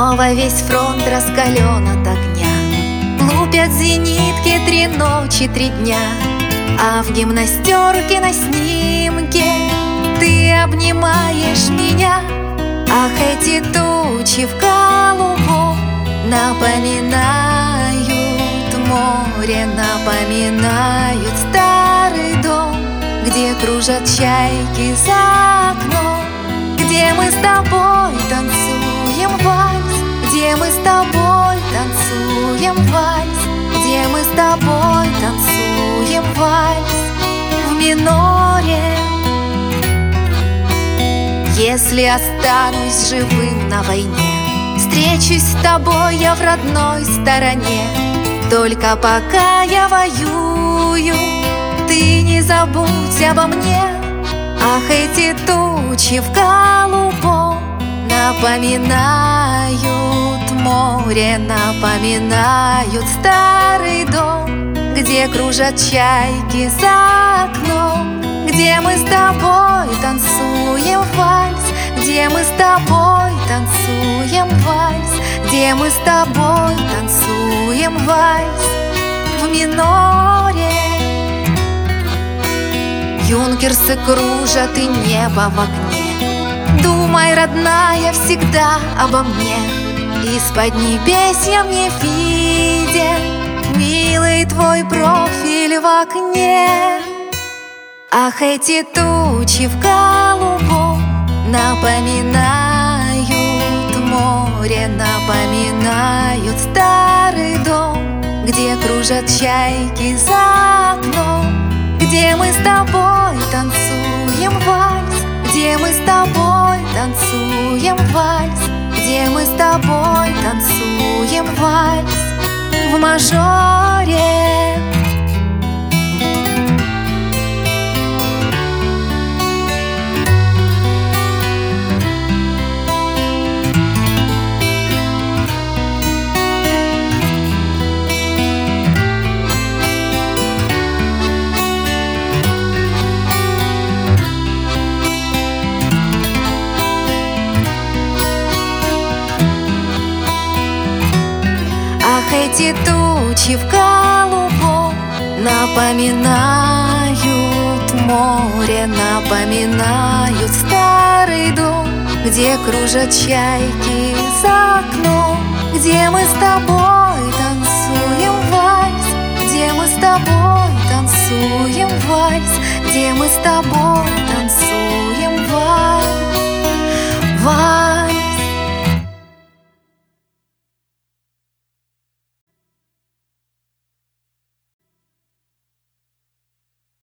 Снова весь фронт раскален от огня. Лупят зенитки три ночи, три дня. А в гимнастерке на снимке Ты обнимаешь меня. Ах, эти тучи в голубом Напоминают море Напоминают старый дом Где кружат чайки за окном Где мы с тобой танцуем вальс Где мы с тобой танцуем вальс? Где мы с тобой танцуем вальс? В миноре. Если останусь живым на войне Встречусь с тобой я в родной стороне. Только пока я воюю Ты не забудь обо мне. Ах, эти тучи в голубом Напоминают море Напоминают старый дом Где кружат чайки за окном Где мы с тобой танцуем вальс Где мы с тобой танцуем вальс Где мы с тобой танцуем вальс В миноре. Юнкерсы кружат и небо в огне. Думай, родная, всегда обо мне Из-под небес я мне виден Милый твой профиль в окне. Ах, эти тучи в голубом Напоминают море Напоминают старый дом Где кружат чайки за окном Где мы с тобой танцуем вальс Где мы с тобой мажоре эти тучи в голубом Напоминают море, напоминают старый дом Где кружат чайки за окном Где мы с тобой танцуем вальс Где мы с тобой танцуем вальс Где мы с тобой